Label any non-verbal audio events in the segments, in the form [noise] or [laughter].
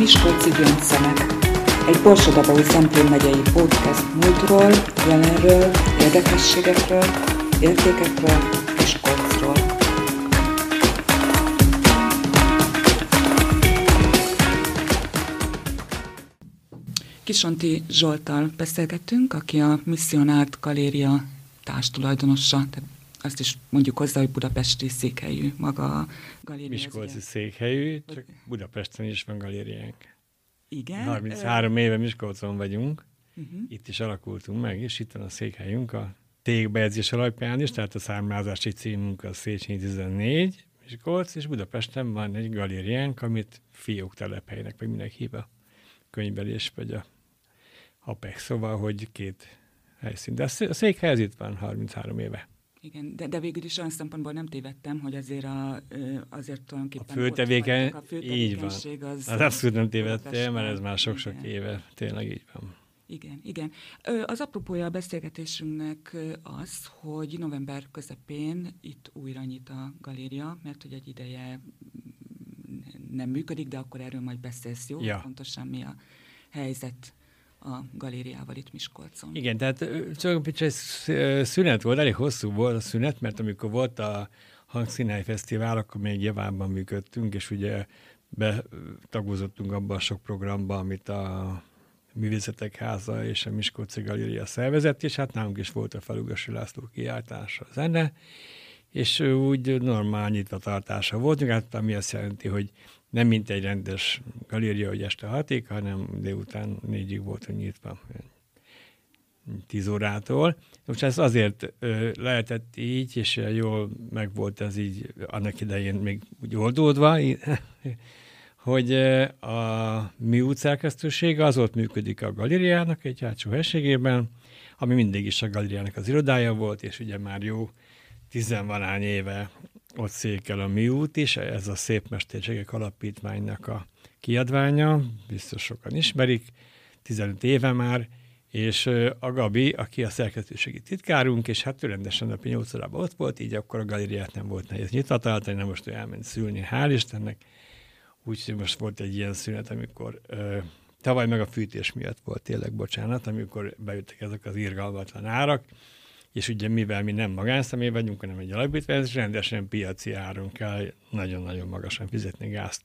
Miskolci Gyöngyszemek. Egy Borsodabói Szentén megyei podcast múltról, jelenről, érdekességekről, értékekről és kocról. Kisonti Zsoltal beszélgettünk, aki a Missionárt Galéria társtulajdonosa, tehát azt is mondjuk hozzá, hogy budapesti székhelyű maga a galéria. Miskolci székhelyű, csak Budapesten is van galériánk. Igen. 33 éve Miskolcon vagyunk, uh-huh. itt is alakultunk meg, és itt van a székhelyünk a tégbejegyzés alapján is, tehát a számlázási címünk a Széchenyi 14, Miskolc, és Budapesten van egy galériánk, amit fiók telephelynek, vagy minek hív a könyvelés, vagy a APEX, szóval, hogy két helyszín. De a székhely itt van 33 éve. Igen, de, de végül is olyan szempontból nem tévedtem, hogy azért, a, azért tulajdonképpen... A főtevéken, a így van. Az, az abszolút nem tévedtél, mert ez már sok-sok éve, tényleg így van. Igen, igen. Az apropója a beszélgetésünknek az, hogy november közepén itt újra nyit a galéria, mert hogy egy ideje nem működik, de akkor erről majd beszélsz, jó? Ja. Pontosan mi a helyzet a galériával itt Miskolcon. Igen, tehát csak egy szünet volt, elég hosszú volt a szünet, mert amikor volt a Hangszínhely Fesztivál, akkor még javában működtünk, és ugye betagozottunk abban a sok programba, amit a Művészetek Háza és a Miskolci Galéria szervezett, és hát nálunk is volt a Felugasi László kiáltása zene, és úgy normál nyitva tartása volt, hát ami azt jelenti, hogy nem mint egy rendes galéria, hogy este hatig, hanem délután négyig volt nyitva, tíz órától. Most ez azért lehetett így, és jól meg volt ez így annak idején még úgy oldódva, [laughs] hogy a mi útszerkesztősége az ott működik a galériának egy hátsó helységében, ami mindig is a galériának az irodája volt, és ugye már jó tizenvalány éve ott székel a mi út is, ez a Szép Mesterségek Alapítványnak a kiadványa, biztos sokan ismerik, 15 éve már, és a Gabi, aki a szerkesztőségi titkárunk, és hát rendesen napi 8 órában ott volt, így akkor a galériát nem volt nehéz nyitva tartani, nem most ő elment szülni, hál' Istennek. Úgyhogy most volt egy ilyen szünet, amikor ö, tavaly meg a fűtés miatt volt tényleg, bocsánat, amikor bejöttek ezek az irgalmatlan árak, és ugye mivel mi nem magánszemély vagyunk, hanem egy alapítvány, ez rendesen piaci áron kell nagyon-nagyon magasan fizetni gázt,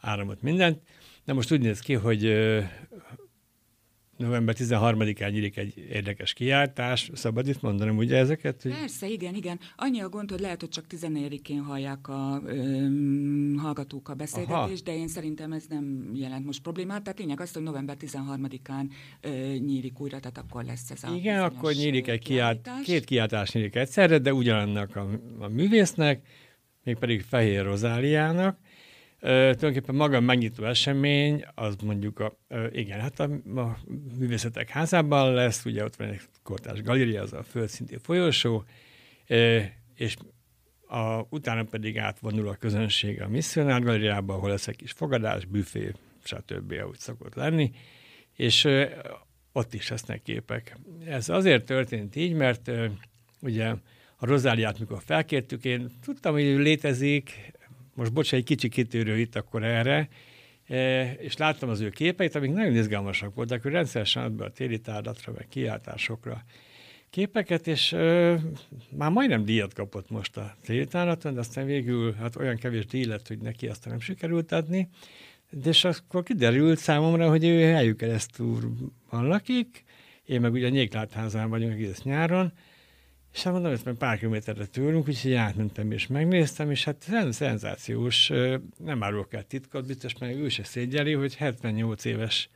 áramot, mindent. De most úgy néz ki, hogy november 13-án nyílik egy érdekes kiáltás. Szabad itt mondanom ugye ezeket? Hogy... Persze, igen, igen. Annyi a gond, hogy lehet, hogy csak 14-én hallják a ö, hallgatók a beszélgetést, de én szerintem ez nem jelent most problémát. Tehát lényeg az, hogy november 13-án ö, nyílik újra, tehát akkor lesz ez a Igen, akkor nyílik egy kiáltás. két kiáltás nyílik egyszerre, de ugyanannak a, a művésznek, mégpedig Fehér Rozáliának, tulajdonképpen maga a megnyitó esemény, az mondjuk a, igen, hát a, a művészetek házában lesz, ugye ott van egy kortás galéria, az a földszinti folyosó, és a, utána pedig átvonul a közönség a misszionár galériába, ahol lesz egy kis fogadás, büfé, stb., ahogy szokott lenni, és ott is lesznek képek. Ez azért történt így, mert ugye a Rozáliát, mikor felkértük, én tudtam, hogy létezik, most bocs, egy kicsi kitérő itt akkor erre, e, és láttam az ő képeit, amik nagyon izgalmasak voltak, hogy rendszeresen ad be a téli tárlatra, meg kiáltásokra képeket, és ö, már majdnem díjat kapott most a tárlaton, de aztán végül hát olyan kevés díj lett, hogy neki aztán nem sikerült adni, de és akkor kiderült számomra, hogy ő helyük keresztúrban lakik, én meg ugye Nyéklátházán vagyunk egész nyáron, és hát mondom, ezt meg pár kilométerre tőlünk, úgyhogy átmentem és megnéztem, és hát szenzációs, nem árulok el titkot, biztos meg ő se szégyeli, hogy 78 éves,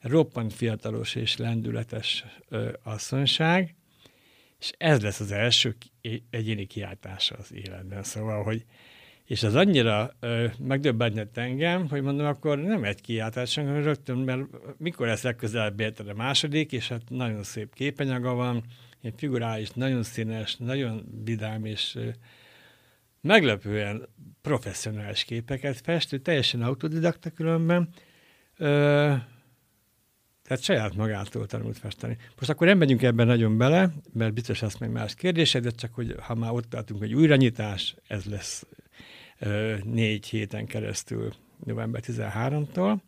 roppant fiatalos és lendületes asszonyság, és ez lesz az első egyéni kiáltása az életben. Szóval, hogy és az annyira megdöbbentett engem, hogy mondom, akkor nem egy kiáltás, hanem rögtön, mert mikor lesz legközelebb érted a második, és hát nagyon szép képenyaga van, egy figurális, nagyon színes, nagyon vidám és meglepően professzionális képeket festő, teljesen autodidakta különben, ö, tehát saját magától tanult festeni. Most akkor nem megyünk ebben nagyon bele, mert biztos lesz még más kérdésed, de csak hogy ha már ott tartunk, hogy újranyitás, ez lesz ö, négy héten keresztül november 13-tól.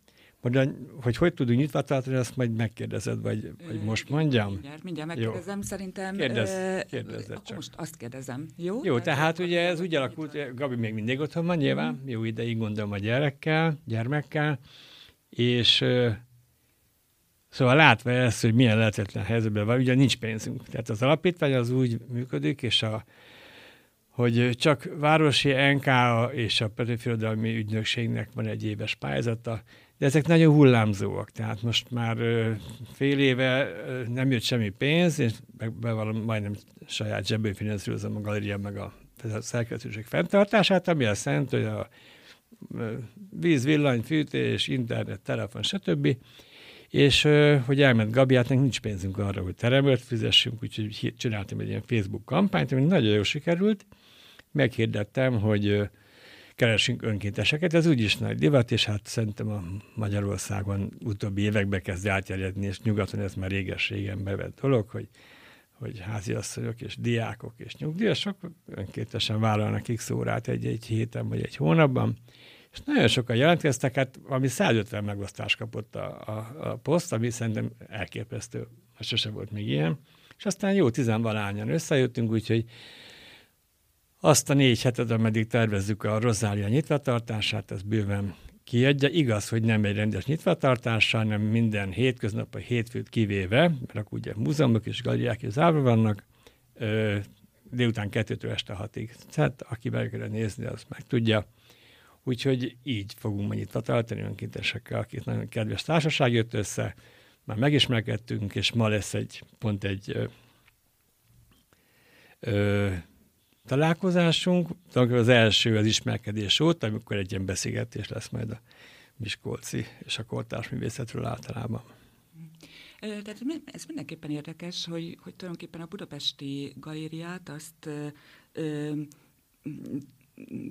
Hogy, hogy hogy tudunk nyitva tartani, azt majd megkérdezed, vagy, vagy most mondjam? Mindjárt, mindjárt megkérdezem, Jó. szerintem. Kérdez, kérdezzed akkor csak. most azt kérdezem, jó? Jó, tehát, tehát ugye ez úgy alakult, Gabi még mindig otthon van nyilván, mm. jó ideig gondolom a gyerekkel, gyermekkel, és Szóval látva ezt, hogy milyen lehetetlen helyzetben van, ugye nincs pénzünk. Tehát az alapítvány az úgy működik, és a, hogy csak városi NK és a Petőfirodalmi Ügynökségnek van egy éves pályázata, de ezek nagyon hullámzóak, tehát most már fél éve nem jött semmi pénz, és bevallom, majdnem saját zsebből finanszírozom a galéria meg a, a szerkesztőség fenntartását, ami azt jelenti, hogy a víz, villany, fűtés, internet, telefon, stb. És hogy elment Gabiátnak nincs pénzünk arra, hogy teremőt fizessünk, úgyhogy csináltam egy ilyen Facebook kampányt, ami nagyon jól sikerült. Meghirdettem, hogy keresünk önkénteseket, ez úgyis nagy divat, és hát szerintem a Magyarországon utóbbi években kezd átterjedni, és nyugaton ez már réges-régen bevett dolog, hogy, hogy háziasszonyok és diákok és nyugdíjasok önkéntesen vállalnak x órát egy-egy héten vagy egy hónapban, és nagyon sokan jelentkeztek, hát ami 150 megosztást kapott a, a, a poszt, ami szerintem elképesztő, sose volt még ilyen, és aztán jó tizenvalányan összejöttünk, úgyhogy azt a négy hetet, ameddig tervezzük a Rozália nyitvatartását, ez bőven kiadja. Igaz, hogy nem egy rendes nyitvatartása, hanem minden hétköznap, a hétfőt kivéve, mert akkor ugye múzeumok és galériák is zárva vannak, ö, délután kettőtől este hatig. Tehát aki meg akar nézni, az meg tudja. Úgyhogy így fogunk ma nyitva tartani önkéntesekkel, akik nagyon kedves társaság jött össze, már megismerkedtünk, és ma lesz egy pont egy ö, ö, találkozásunk. Az első az ismerkedés óta, amikor egy ilyen beszélgetés lesz majd a Miskolci és a kortárs művészetről általában. Tehát ez mindenképpen érdekes, hogy, hogy tulajdonképpen a budapesti galériát azt ö,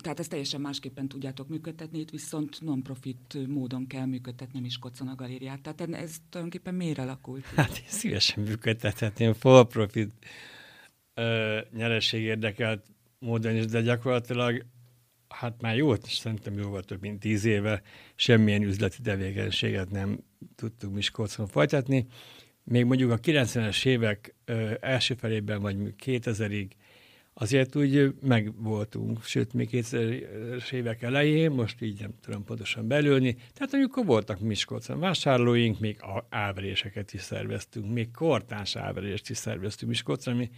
tehát ezt teljesen másképpen tudjátok működtetni, itt viszont non-profit módon kell működtetni a Miskolcon a galériát. Tehát ez tulajdonképpen miért alakult? Hát én szívesen működtethetném for profit nyereség érdekelt módon is, de gyakorlatilag hát már jó, szerintem jóval több mint tíz éve semmilyen üzleti tevékenységet nem tudtuk Miskolcon folytatni. Még mondjuk a 90-es évek ö, első felében, vagy 2000-ig azért úgy megvoltunk, sőt, még 2000-es évek elején, most így nem tudom pontosan belülni, tehát amikor voltak Miskolcon vásárlóink, még áveréseket is szerveztünk, még kortárs áverést is szerveztünk Miskolcon, ami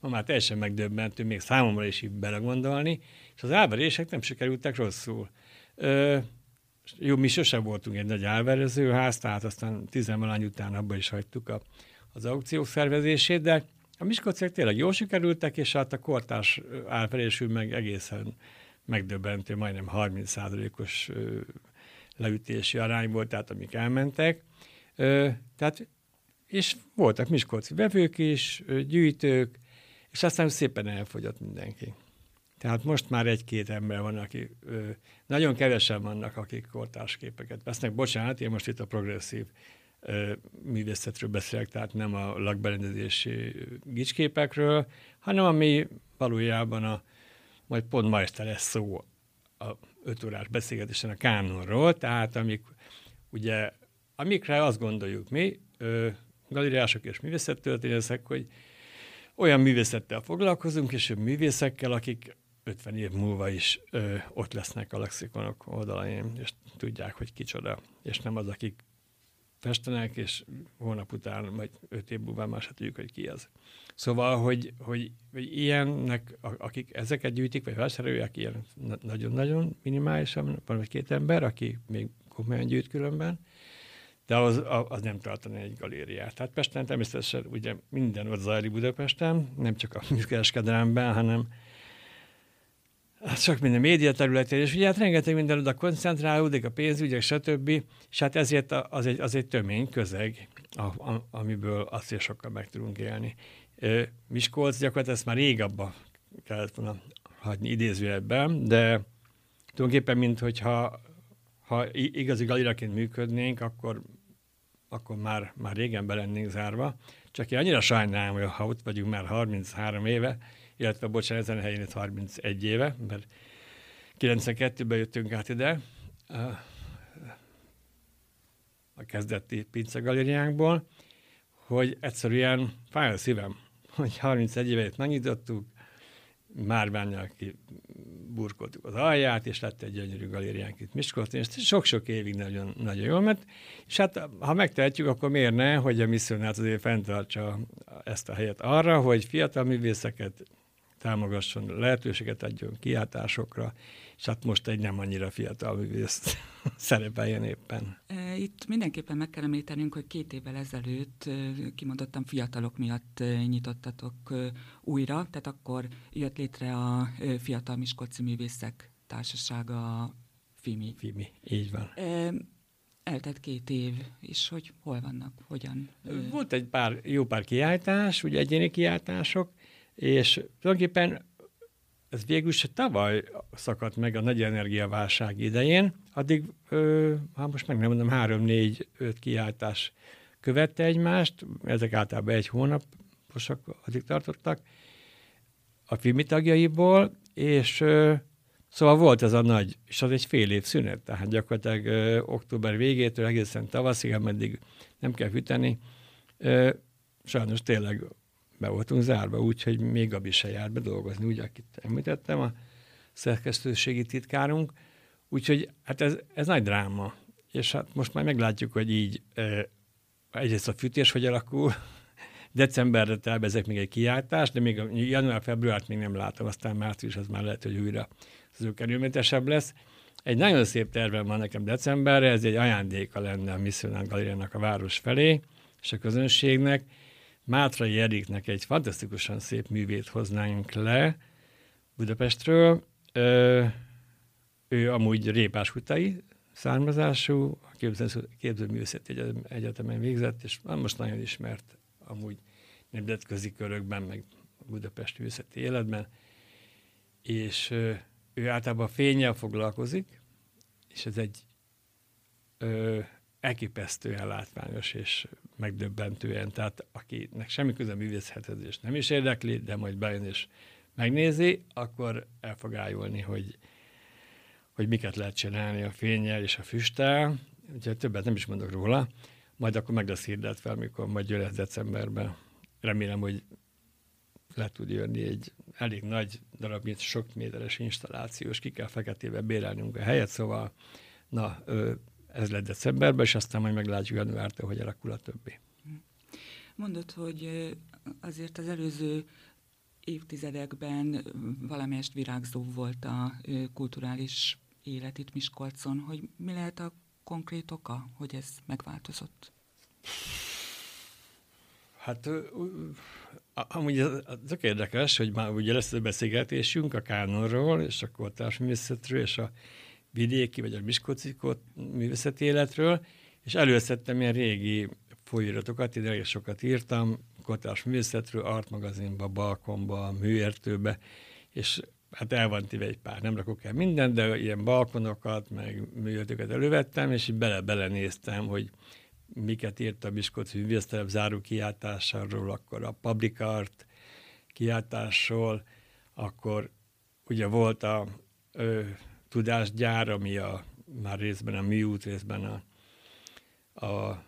ma már teljesen megdöbbentő, még számomra is így belegondolni, és az álverések nem sikerültek rosszul. Ö, jó, mi sosem voltunk egy nagy álverezőház, tehát aztán tizenvalány után abba is hagytuk a, az aukciók szervezését, de a Miskolciak tényleg jól sikerültek, és hát a kortárs álverésű meg egészen megdöbbentő, majdnem 30%-os leütési arány volt, tehát amik elmentek. Ö, tehát, és voltak miskolci vevők is, gyűjtők, és aztán szépen elfogyott mindenki. Tehát most már egy-két ember van, aki ö, nagyon kevesen vannak, akik kortárs képeket vesznek. Bocsánat, én most itt a progresszív ö, művészetről beszélek, tehát nem a lakberendezési gicsképekről, hanem ami valójában a, majd pont ma este lesz szó a öt órás beszélgetésen a kánonról, tehát amik ugye, amikre azt gondoljuk mi, ö, galériások és művészettörténészek, hogy olyan művészettel foglalkozunk, és művészekkel, akik 50 év múlva is ö, ott lesznek a lexikonok oldalain, és tudják, hogy kicsoda, és nem az, akik festenek, és hónap után, vagy öt év múlva már se tudjuk, hogy ki az. Szóval, hogy, hogy, hogy ilyennek, akik ezeket gyűjtik, vagy vásárolják, ilyen nagyon-nagyon minimálisan, van vagy két ember, aki még komolyan gyűjt különben, de az, az nem tartani egy galériát. Tehát Pesten természetesen ugye minden ott zajlik Budapesten, nem csak a műkereskedelemben, hanem hát csak minden média területén, és ugye hát rengeteg minden oda koncentrálódik, a pénzügyek, stb. És hát ezért az egy, az egy tömény közeg, a, a, amiből azt is sokkal meg tudunk élni. Miskolc gyakorlatilag ezt már régabban kellett volna hagyni idézőjelben, de tulajdonképpen, mint hogyha ha igazi galiraként működnénk, akkor akkor már, már régen be lennénk zárva. Csak én annyira sajnálom, hogy ha ott vagyunk már 33 éve, illetve bocsánat, ezen a helyén itt 31 éve, mert 92-ben jöttünk át ide. a kezdeti pincegalériánkból, hogy egyszerűen fáj a szívem, hogy 31 évet megnyitottuk, márványjal burkoltuk az alját, és lett egy gyönyörű galériánk itt Miskolcon, és sok-sok évig nagyon, nagyon jól ment. És hát, ha megtehetjük, akkor miért ne, hogy a misszionát azért fenntartsa ezt a helyet arra, hogy fiatal művészeket támogasson, lehetőséget adjon kiáltásokra, és hát most egy nem annyira fiatal művész [laughs] szerepeljen éppen. Itt mindenképpen meg kell említenünk, hogy két évvel ezelőtt kimondottam fiatalok miatt nyitottatok újra, tehát akkor jött létre a Fiatal Miskolci Művészek Társasága, FIMI. FIMI, így van. Eltett két év, és hogy hol vannak, hogyan? Volt egy pár, jó pár kiáltás, ugye egyéni kiáltások, és tulajdonképpen ez végül is tavaly szakadt meg a nagy energiaválság idején, addig, ö, hát most meg nem mondom, három, négy, öt kiáltás követte egymást, ezek általában egy hónaposak addig tartottak a filmi tagjaiból, és ö, szóval volt ez a nagy, és az egy fél év szünet, tehát gyakorlatilag ö, október végétől egészen tavaszig, ameddig nem kell fűteni, ö, sajnos tényleg be voltunk zárva, úgyhogy még Gabi se járt be dolgozni, úgy, akit említettem, a szerkesztőségi titkárunk. Úgyhogy hát ez, ez nagy dráma. És hát most már meglátjuk, hogy így e, egyrészt a fűtés hogy alakul, [laughs] decemberre tervezek még egy kiáltást, de még január-februárt még nem látom, aztán március az már lehet, hogy újra az kerülmetesebb lesz. Egy nagyon szép tervem van nekem decemberre, ez egy ajándéka lenne a Missionán Galériának a város felé, és a közönségnek, Mátrai Eriknek egy fantasztikusan szép művét hoznánk le Budapestről. Ö, ő amúgy répáskutai származású, a képzőművészeti egyetemen végzett, és most nagyon ismert amúgy nemzetközi körökben, meg a Budapesti művészeti életben, és ö, ő általában fényjel foglalkozik, és ez egy ö, elképesztően látványos és megdöbbentően, tehát akinek semmi köze művészethez és nem is érdekli, de majd bejön és megnézi, akkor el fog ájulni, hogy, hogy miket lehet csinálni a fényel és a füsttel, úgyhogy többet nem is mondok róla, majd akkor meg lesz hirdetve, amikor majd jön ez decemberben. Remélem, hogy le tud jönni egy elég nagy darab, mint sok méteres installációs, ki kell feketébe bérelnünk a helyet, szóval na, ez lett decemberben, és aztán majd meglátjuk januártól, hogy alakul a többi. Mondod, hogy azért az előző évtizedekben valamelyest virágzó volt a kulturális élet itt Miskolcon, hogy mi lehet a konkrét oka, hogy ez megváltozott? Hát amúgy az, az érdekes, hogy már ugye lesz a beszélgetésünk a kánonról, és a kortárs művészetről, és a vidéki vagy a Miskolci művészeti életről, és előszedtem ilyen régi folyiratokat, én elég sokat írtam, kotás művészetről, Art magazinba, Balkonba, Műértőbe, és hát el van tíve egy pár, nem rakok el mindent, de ilyen balkonokat, meg műértőket elővettem, és így bele-bele néztem, hogy miket írt a Miskolci művésztelep záró kiáltásáról, akkor a Public Art kiáltásról, akkor ugye volt a ö, tudásgyár, ami a, már részben a műút, részben a, a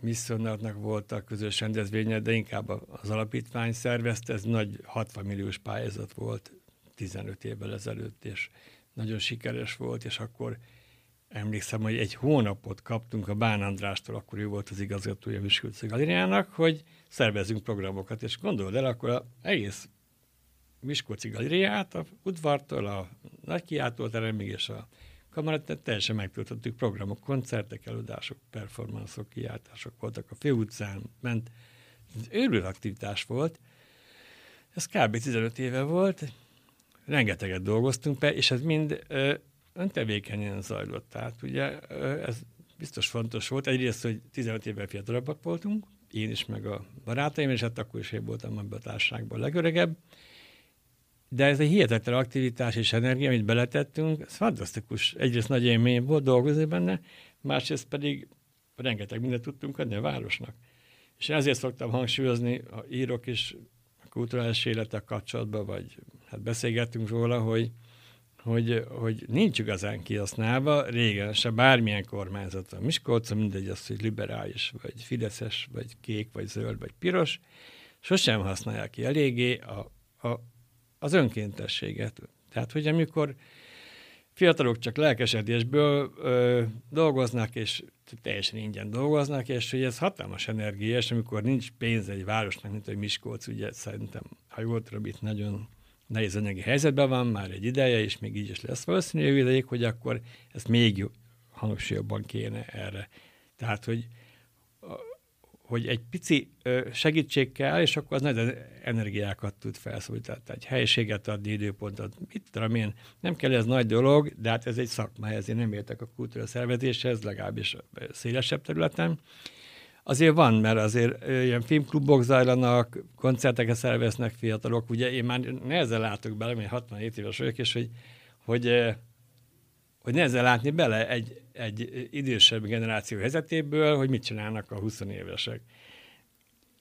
misszionátnak volt a közös rendezvénye, de inkább az alapítvány szervezte, ez nagy 60 milliós pályázat volt 15 évvel ezelőtt, és nagyon sikeres volt, és akkor emlékszem, hogy egy hónapot kaptunk a Bán Andrástól, akkor ő volt az igazgatója a Miskolci Galériának, hogy szervezünk programokat, és gondold el, akkor az egész Miskolci galériát, a udvartól, a nagy kiáltóteremig és a kamarát teljesen megtöltöttük programok, koncertek, előadások, performanszok, kiáltások voltak a főutcán, ment. Ez őrült aktivitás volt. Ez kb. 15 éve volt, rengeteget dolgoztunk be, és ez mind ö, öntevékenyen zajlott. Tehát ugye ö, ez biztos fontos volt. Egyrészt, hogy 15 évvel fiatalabbak voltunk, én is, meg a barátaim, és hát akkor is én voltam ebben a társaságban a legöregebb. De ez egy hihetetlen aktivitás és energia, amit beletettünk, ez fantasztikus. Egyrészt nagy élmény volt dolgozni benne, másrészt pedig rengeteg mindent tudtunk adni a városnak. És ezért szoktam hangsúlyozni, ha írok is a kulturális életek kapcsolatban, vagy hát beszélgettünk róla, hogy, hogy, hogy nincs igazán kihasználva, régen se bármilyen kormányzat a Miskolcon, mindegy az, hogy liberális, vagy fideszes, vagy kék, vagy zöld, vagy piros, sosem használják ki eléggé a, a, az önkéntességet. Tehát, hogy amikor fiatalok csak lelkesedésből ö, dolgoznak, és teljesen ingyen dolgoznak, és hogy ez hatalmas és amikor nincs pénz egy városnak, mint hogy Miskolc, ugye szerintem, ha jól tudom, itt nagyon nehéz anyagi helyzetben van már egy ideje, és még így is lesz valószínű ideig, hogy akkor ezt még hangsúlyabban kéne erre. Tehát, hogy hogy egy pici segítség kell, és akkor az nagy energiákat tud felszólítani. Egy helyiséget adni, időpontot, mit tudom én. Nem kell ez nagy dolog, de hát ez egy szakma, ezért nem értek a kultúra szervezéshez, legalábbis szélesebb területen. Azért van, mert azért ilyen filmklubok zajlanak, koncerteket szerveznek fiatalok. Ugye én már nehezen látok bele, mert 67 éves vagyok, és hogy, hogy hogy nehezen látni bele egy, egy idősebb generáció helyzetéből, hogy mit csinálnak a 20 évesek.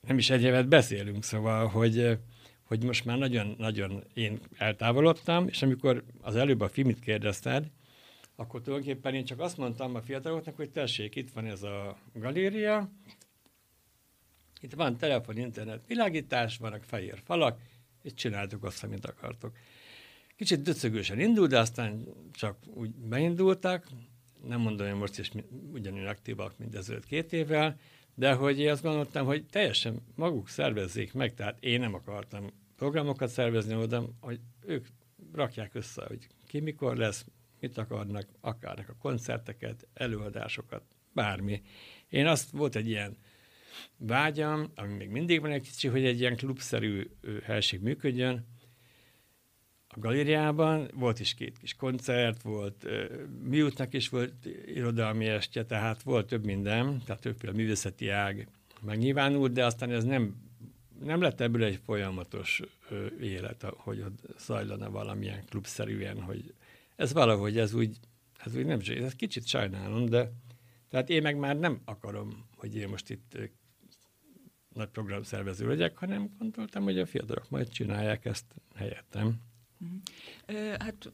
Nem is egy évet beszélünk, szóval, hogy, hogy most már nagyon-nagyon én eltávolodtam, és amikor az előbb a filmit kérdezted, akkor tulajdonképpen én csak azt mondtam a fiataloknak, hogy tessék, itt van ez a galéria, itt van telefon, internet, világítás, vannak fehér falak, és csináltuk azt, amit akartok. Kicsit döcögősen indult, de aztán csak úgy beindultak. Nem mondom, hogy most is ugyanúgy aktívak, mint ezelőtt két évvel, de hogy én azt gondoltam, hogy teljesen maguk szervezzék meg, tehát én nem akartam programokat szervezni oda, hogy ők rakják össze, hogy ki mikor lesz, mit akarnak, akárnak a koncerteket, előadásokat, bármi. Én azt volt egy ilyen vágyam, ami még mindig van egy kicsi, hogy egy ilyen klubszerű helység működjön, a galériában, volt is két kis koncert, volt miutnak is volt irodalmi estje, tehát volt több minden, tehát többféle művészeti ág megnyilvánult, de aztán ez nem, nem lett ebből egy folyamatos élet, hogy ott zajlana valamilyen klubszerűen, hogy ez valahogy, ez úgy, ez úgy nem, ez kicsit sajnálom, de tehát én meg már nem akarom, hogy én most itt nagy programszervező legyek, hanem gondoltam, hogy a fiatalok majd csinálják ezt helyettem. Hát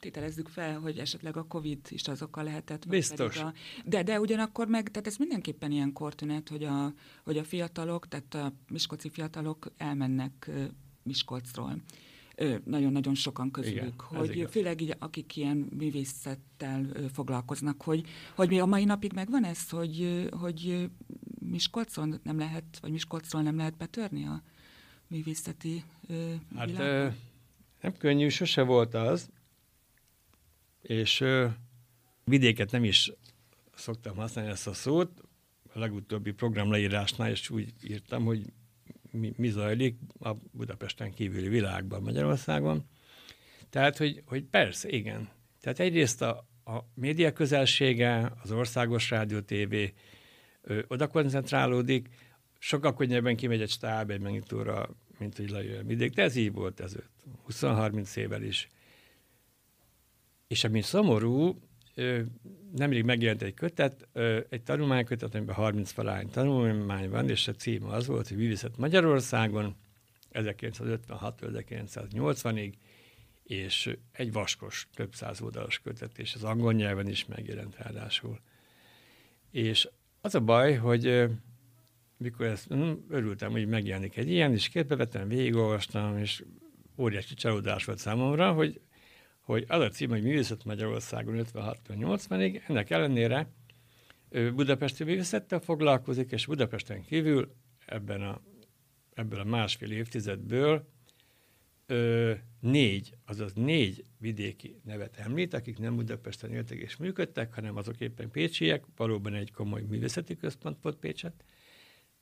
tételezzük fel, hogy esetleg a Covid is az oka lehetett. Biztos. A, de, de ugyanakkor meg, tehát ez mindenképpen ilyen kortünet, hogy a, hogy a fiatalok, tehát a miskolci fiatalok elmennek Miskolcról. Nagyon-nagyon sokan közülük, Igen, hogy főleg így, akik ilyen művészettel foglalkoznak, hogy, hogy mi a mai napig megvan ez, hogy, hogy Miskolcon nem lehet, vagy Miskolcról nem lehet betörni a művészeti hát, világba? Nem könnyű, sose volt az, és ö, vidéket nem is szoktam használni ezt a szót, a legutóbbi programleírásnál is úgy írtam, hogy mi, mi zajlik a Budapesten kívüli világban, Magyarországon. Tehát, hogy, hogy persze, igen. Tehát egyrészt a, a média közelsége, az országos rádió, tévé ö, oda koncentrálódik, sokkal könnyebben kimegy egy stáb, egy monitorra, mint hogy lejöjjön vidék, de ez így volt ez 20-30 évvel is. És ami szomorú, nemrég megjelent egy kötet, egy tanulmánykötet, amiben 30 felány tanulmány van, és a címe az volt, hogy művészet Magyarországon 1956-1980-ig, és egy vaskos, több száz oldalas kötet, és az angol nyelven is megjelent ráadásul. És az a baj, hogy mikor ezt hm, örültem, hogy megjelenik egy ilyen, és képbe vettem, végigolvastam, és óriási csalódás volt számomra, hogy, hogy az a cím, hogy Művészet Magyarországon 56-80-ig, ennek ellenére budapesti művészettel foglalkozik, és Budapesten kívül ebben a, ebből a másfél évtizedből ö, négy, azaz négy vidéki nevet említ, akik nem Budapesten éltek és működtek, hanem azok éppen pécsiek, valóban egy komoly művészeti központ volt Pécset,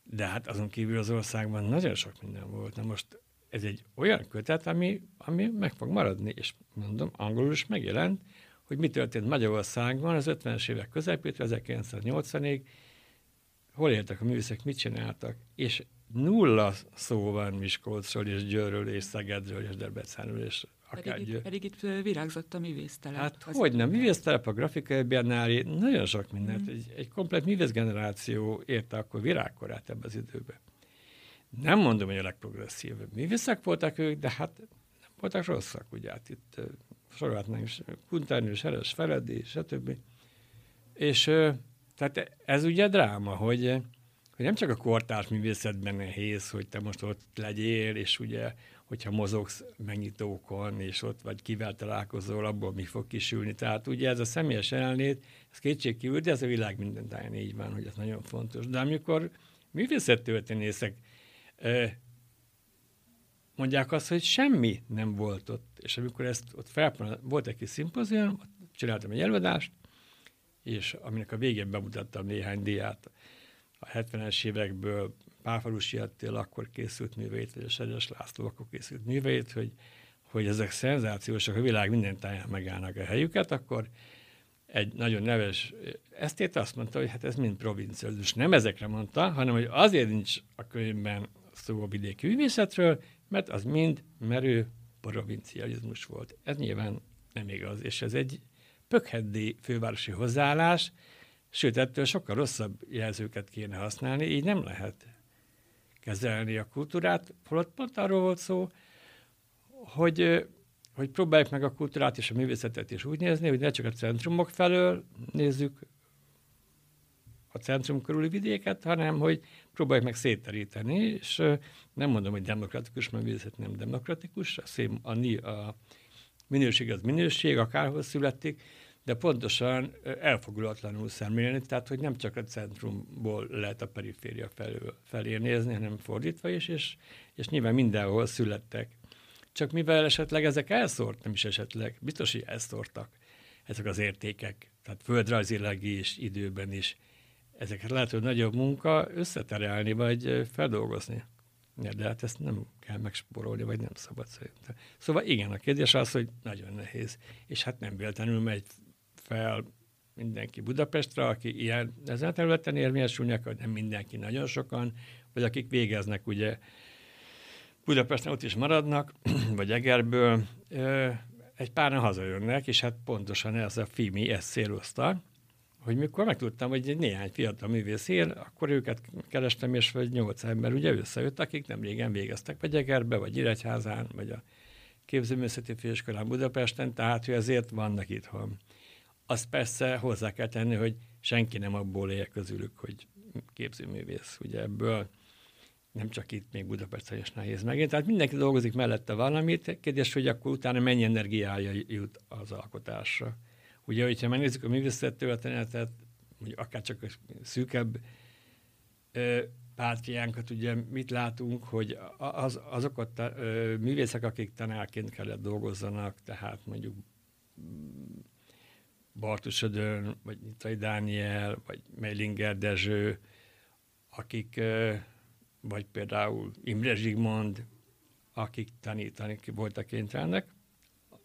de hát azon kívül az országban nagyon sok minden volt. Na most ez egy olyan kötet, ami, ami meg fog maradni, és mondom, angolul is megjelent, hogy mi történt Magyarországban az 50-es évek közepétől 1980-ig, hol éltek a művészek, mit csináltak, és nulla szó van Miskolcról, és Győrről, és Szegedről, és Debrecenről, és pedig, itt, pedig itt virágzott a művésztelep. Hát hogy nem, művésztelep, a grafikai biennáli, nagyon sok mindent. Mm. Egy, egy komplet művészgeneráció érte akkor virágkorát ebbe az időbe. Nem mondom, hogy a legprogresszívebb művészek voltak ők, de hát nem voltak rosszak, ugye hát itt sorolhatnánk, Kuntárnő, Seres, Feledi, stb. És tehát ez ugye dráma, hogy, hogy nem csak a kortárs művészetben nehéz, hogy te most ott legyél, és ugye, hogyha mozogsz megnyitókon, és ott vagy kivel találkozol, abból mi fog kisülni. Tehát ugye ez a személyes jelenlét, ez kétségkívül, de ez a világ minden táján így van, hogy ez nagyon fontos. De amikor művészettörténészek mondják azt, hogy semmi nem volt ott. És amikor ezt ott fel, volt egy kis szimpozium, csináltam egy előadást, és aminek a végén bemutattam néhány diát a 70-es évekből, Páfalusi Attil akkor készült műveit, vagy a Sedes László akkor készült műveit, hogy, hogy ezek szenzációsak, a világ minden táján megállnak a helyüket, akkor egy nagyon neves esztét azt mondta, hogy hát ez mind provincializmus. Nem ezekre mondta, hanem hogy azért nincs a könyvben szó a vidéki művészetről, mert az mind merő provincializmus volt. Ez nyilván nem igaz, és ez egy pökheddi fővárosi hozzáállás, sőt, ettől sokkal rosszabb jelzőket kéne használni, így nem lehet kezelni a kultúrát. Holott pont arról volt szó, hogy, hogy próbáljuk meg a kultúrát és a művészetet is úgy nézni, hogy ne csak a centrumok felől nézzük a centrum körüli vidéket, hanem hogy próbáljuk meg szétteríteni, és nem mondom, hogy demokratikus művészet nem demokratikus, a, szém, a, a minőség az minőség, akárhol születik, de pontosan elfogulatlanul szemlélni, tehát hogy nem csak a centrumból lehet a periféria felől, felé nézni, hanem fordítva is, és, és nyilván mindenhol születtek. Csak mivel esetleg ezek elszórt, nem is esetleg, biztos, hogy elszórtak ezek az értékek, tehát földrajzilag is, időben is. Ezeket lehet, hogy nagyobb munka összeterelni, vagy feldolgozni. De hát ezt nem kell megsporolni, vagy nem szabad szerintem. Szóval igen, a kérdés az, hogy nagyon nehéz. És hát nem véletlenül megy fel mindenki Budapestre, aki ilyen ezen a területen érvényesülnek, nem mindenki, nagyon sokan, vagy akik végeznek ugye Budapesten ott is maradnak, [clears throat] vagy Egerből, egy páran hazajönnek, és hát pontosan ez a FIMI ezt célozta, hogy mikor megtudtam, hogy egy néhány fiatal művész él, akkor őket kerestem, és vagy nyolc ember ugye összejött, akik nem régen végeztek, vagy Egerbe, vagy Iregyházán, vagy a képzőművészeti főiskolán Budapesten, tehát hogy ezért vannak itthon. Azt persze hozzá kell tenni, hogy senki nem abból él közülük, hogy képzőművész. Ugye ebből nem csak itt, még Budapesten is nehéz megint. Tehát mindenki dolgozik mellette valamit, kérdés, hogy akkor utána mennyi energiája jut az alkotásra. Ugye, hogyha megnézzük a művészet történetet, vagy akár csak a szűkebb pártjánkat, ugye mit látunk, hogy az, azok a művészek, akik tanárként kellett dolgozzanak, tehát mondjuk Bartus Ödön, vagy Nyitai Dániel, vagy Meilinger Dezső, akik, vagy például Imre Zsigmond, akik tanítani voltak kénytelenek,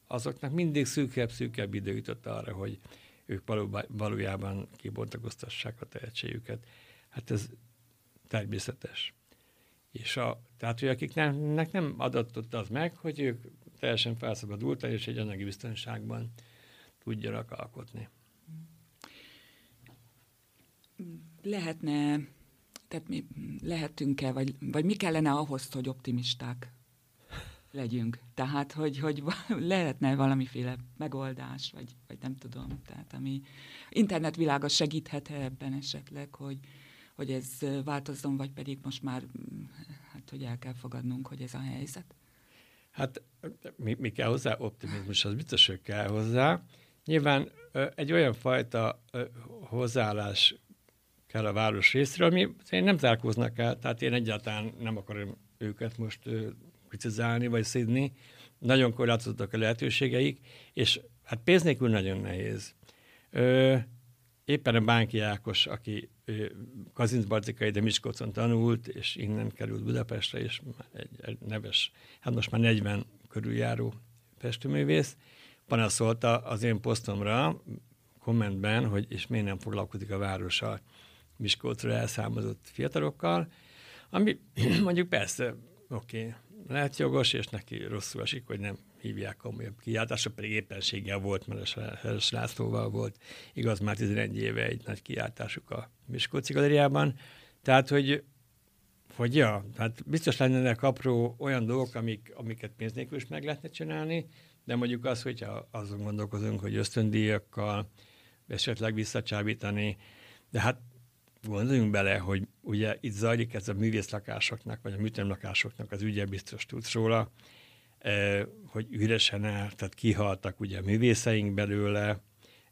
azoknak mindig szűkebb-szűkebb idő jutott arra, hogy ők valójában kibontakoztassák a tehetségüket. Hát ez természetes. És a, tehát, hogy akiknek nem adatott az meg, hogy ők teljesen felszabadultak, és egy anyagi biztonságban tudjanak alkotni. Lehetne, tehát mi lehetünk-e, vagy, vagy mi kellene ahhoz, hogy optimisták legyünk? Tehát, hogy, hogy lehetne valamiféle megoldás, vagy, vagy nem tudom, tehát ami internetvilága segíthet -e ebben esetleg, hogy, hogy ez változzon, vagy pedig most már, hát hogy el kell fogadnunk, hogy ez a helyzet? Hát mi, mi kell hozzá? Optimizmus, az biztos, hogy kell hozzá. Nyilván egy olyan fajta hozzáállás kell a város részről, ami nem zárkóznak el, tehát én egyáltalán nem akarom őket most kritizálni vagy szidni. Nagyon korlátozottak a lehetőségeik, és hát pénz nélkül nagyon nehéz. Ö, éppen a Bánki Ákos, aki Kazincbarcikai, de Miskolcon tanult, és innen került Budapestre, és egy, egy neves, hát most már 40 körüljáró festőművész, panaszolta az én posztomra kommentben, hogy és miért nem foglalkozik a várossal Miskolcra elszámozott fiatalokkal, ami [clears throat] mondjuk persze, oké, okay, lehet jogos, és neki rosszul esik, hogy nem hívják komolyabb kiáltásra, pedig éppenséggel volt, mert a Heres Lászlóval volt, igaz, már 11 éve egy nagy kiáltásuk a Miskolci galériában. Tehát, hogy hogy ja, tehát biztos lennének apró olyan dolgok, amik, amiket pénz nélkül is meg lehetne csinálni, De mondjuk az, hogyha azon gondolkozunk, hogy ösztöndíjakkal esetleg visszacsábítani, de hát gondoljunk bele, hogy ugye itt zajlik ez a művészlakásoknak, vagy a műtemlakásoknak az ügye, biztos tudsz róla, eh, hogy üresen áll, tehát kihaltak ugye a művészeink belőle,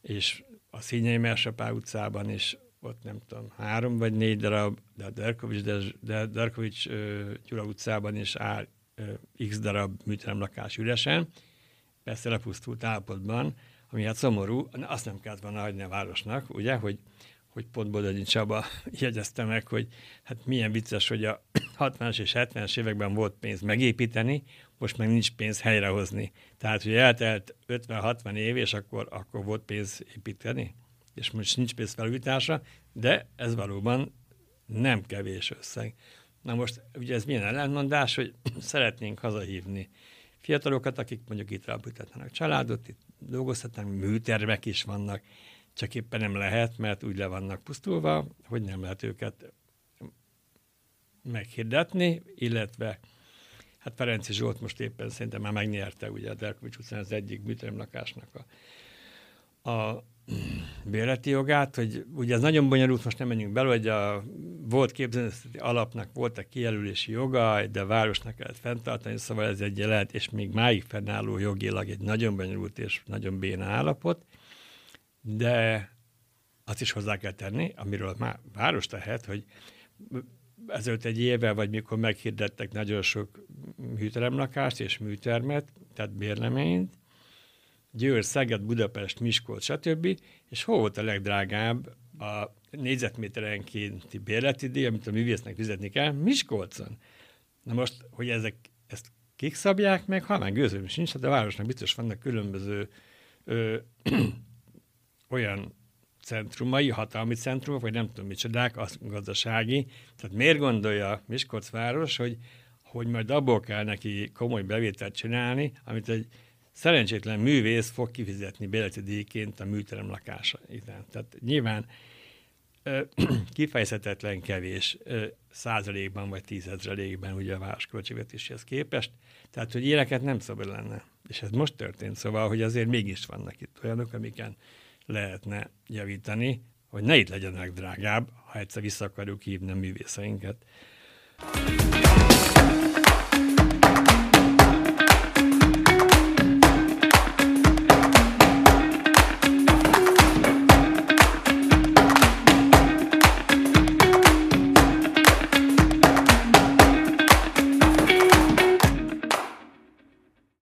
és a Színyei Mersapá utcában is ott nem tudom, három vagy négy darab, de a Derkovics, de, de Derkovics Gyula utcában is áll x darab műteremlakás üresen, persze lepusztult állapotban, ami hát szomorú, azt nem kellett volna hagyni a városnak, ugye, hogy, hogy pont Bodogyi Csaba [laughs] jegyezte meg, hogy hát milyen vicces, hogy a [clears throat] 60-as és 70-es években volt pénz megépíteni, most meg nincs pénz helyrehozni. Tehát, hogy eltelt 50-60 év, és akkor, akkor volt pénz építeni, és most nincs pénz felújításra, de ez valóban nem kevés összeg. Na most ugye ez milyen ellentmondás, hogy [clears throat] szeretnénk hazahívni fiatalokat, akik mondjuk itt rábújtatnának családot, itt dolgozhatnak, műtermek is vannak, csak éppen nem lehet, mert úgy le vannak pusztulva, hogy nem lehet őket meghirdetni, illetve hát Ferenci Zsolt most éppen szerintem már megnyerte ugye a Derkovics utcán az egyik műteremlakásnak a, a bérleti jogát, hogy ugye ez nagyon bonyolult, most nem menjünk bele, hogy a volt képzőzeti alapnak voltak kijelölési joga, de a városnak kellett fenntartani, szóval ez egy lehet, és még máig fennálló jogilag egy nagyon bonyolult és nagyon béna állapot, de azt is hozzá kell tenni, amiről már város tehet, hogy ezelőtt egy évvel, vagy mikor meghirdettek nagyon sok műteremlakást és műtermet, tehát bérleményt, Győr, Szeged, Budapest, Miskolc, stb. És hol volt a legdrágább a négyzetméterenkénti bérleti díj, amit a művésznek fizetni kell? Miskolcon. Na most, hogy ezek, ezt kik szabják meg, ha már gőzöm sincs, hát a városnak biztos vannak különböző ö, [clears throat] olyan centrumai, hatalmi centrumok, vagy nem tudom micsodák, az gazdasági. Tehát miért gondolja Miskolc város, hogy, hogy majd abból kell neki komoly bevételt csinálni, amit egy szerencsétlen művész fog kifizetni béleti díjként a műterem lakása után. Tehát nyilván [clears throat] kifejezhetetlen kevés százalékban vagy tízezrelékben ugye a város költségvetéshez képest. Tehát, hogy ilyeneket nem szabad lenne. És ez most történt, szóval, hogy azért mégis vannak itt olyanok, amiken lehetne javítani, hogy ne itt legyenek drágább, ha egyszer vissza akarjuk hívni a művészeinket.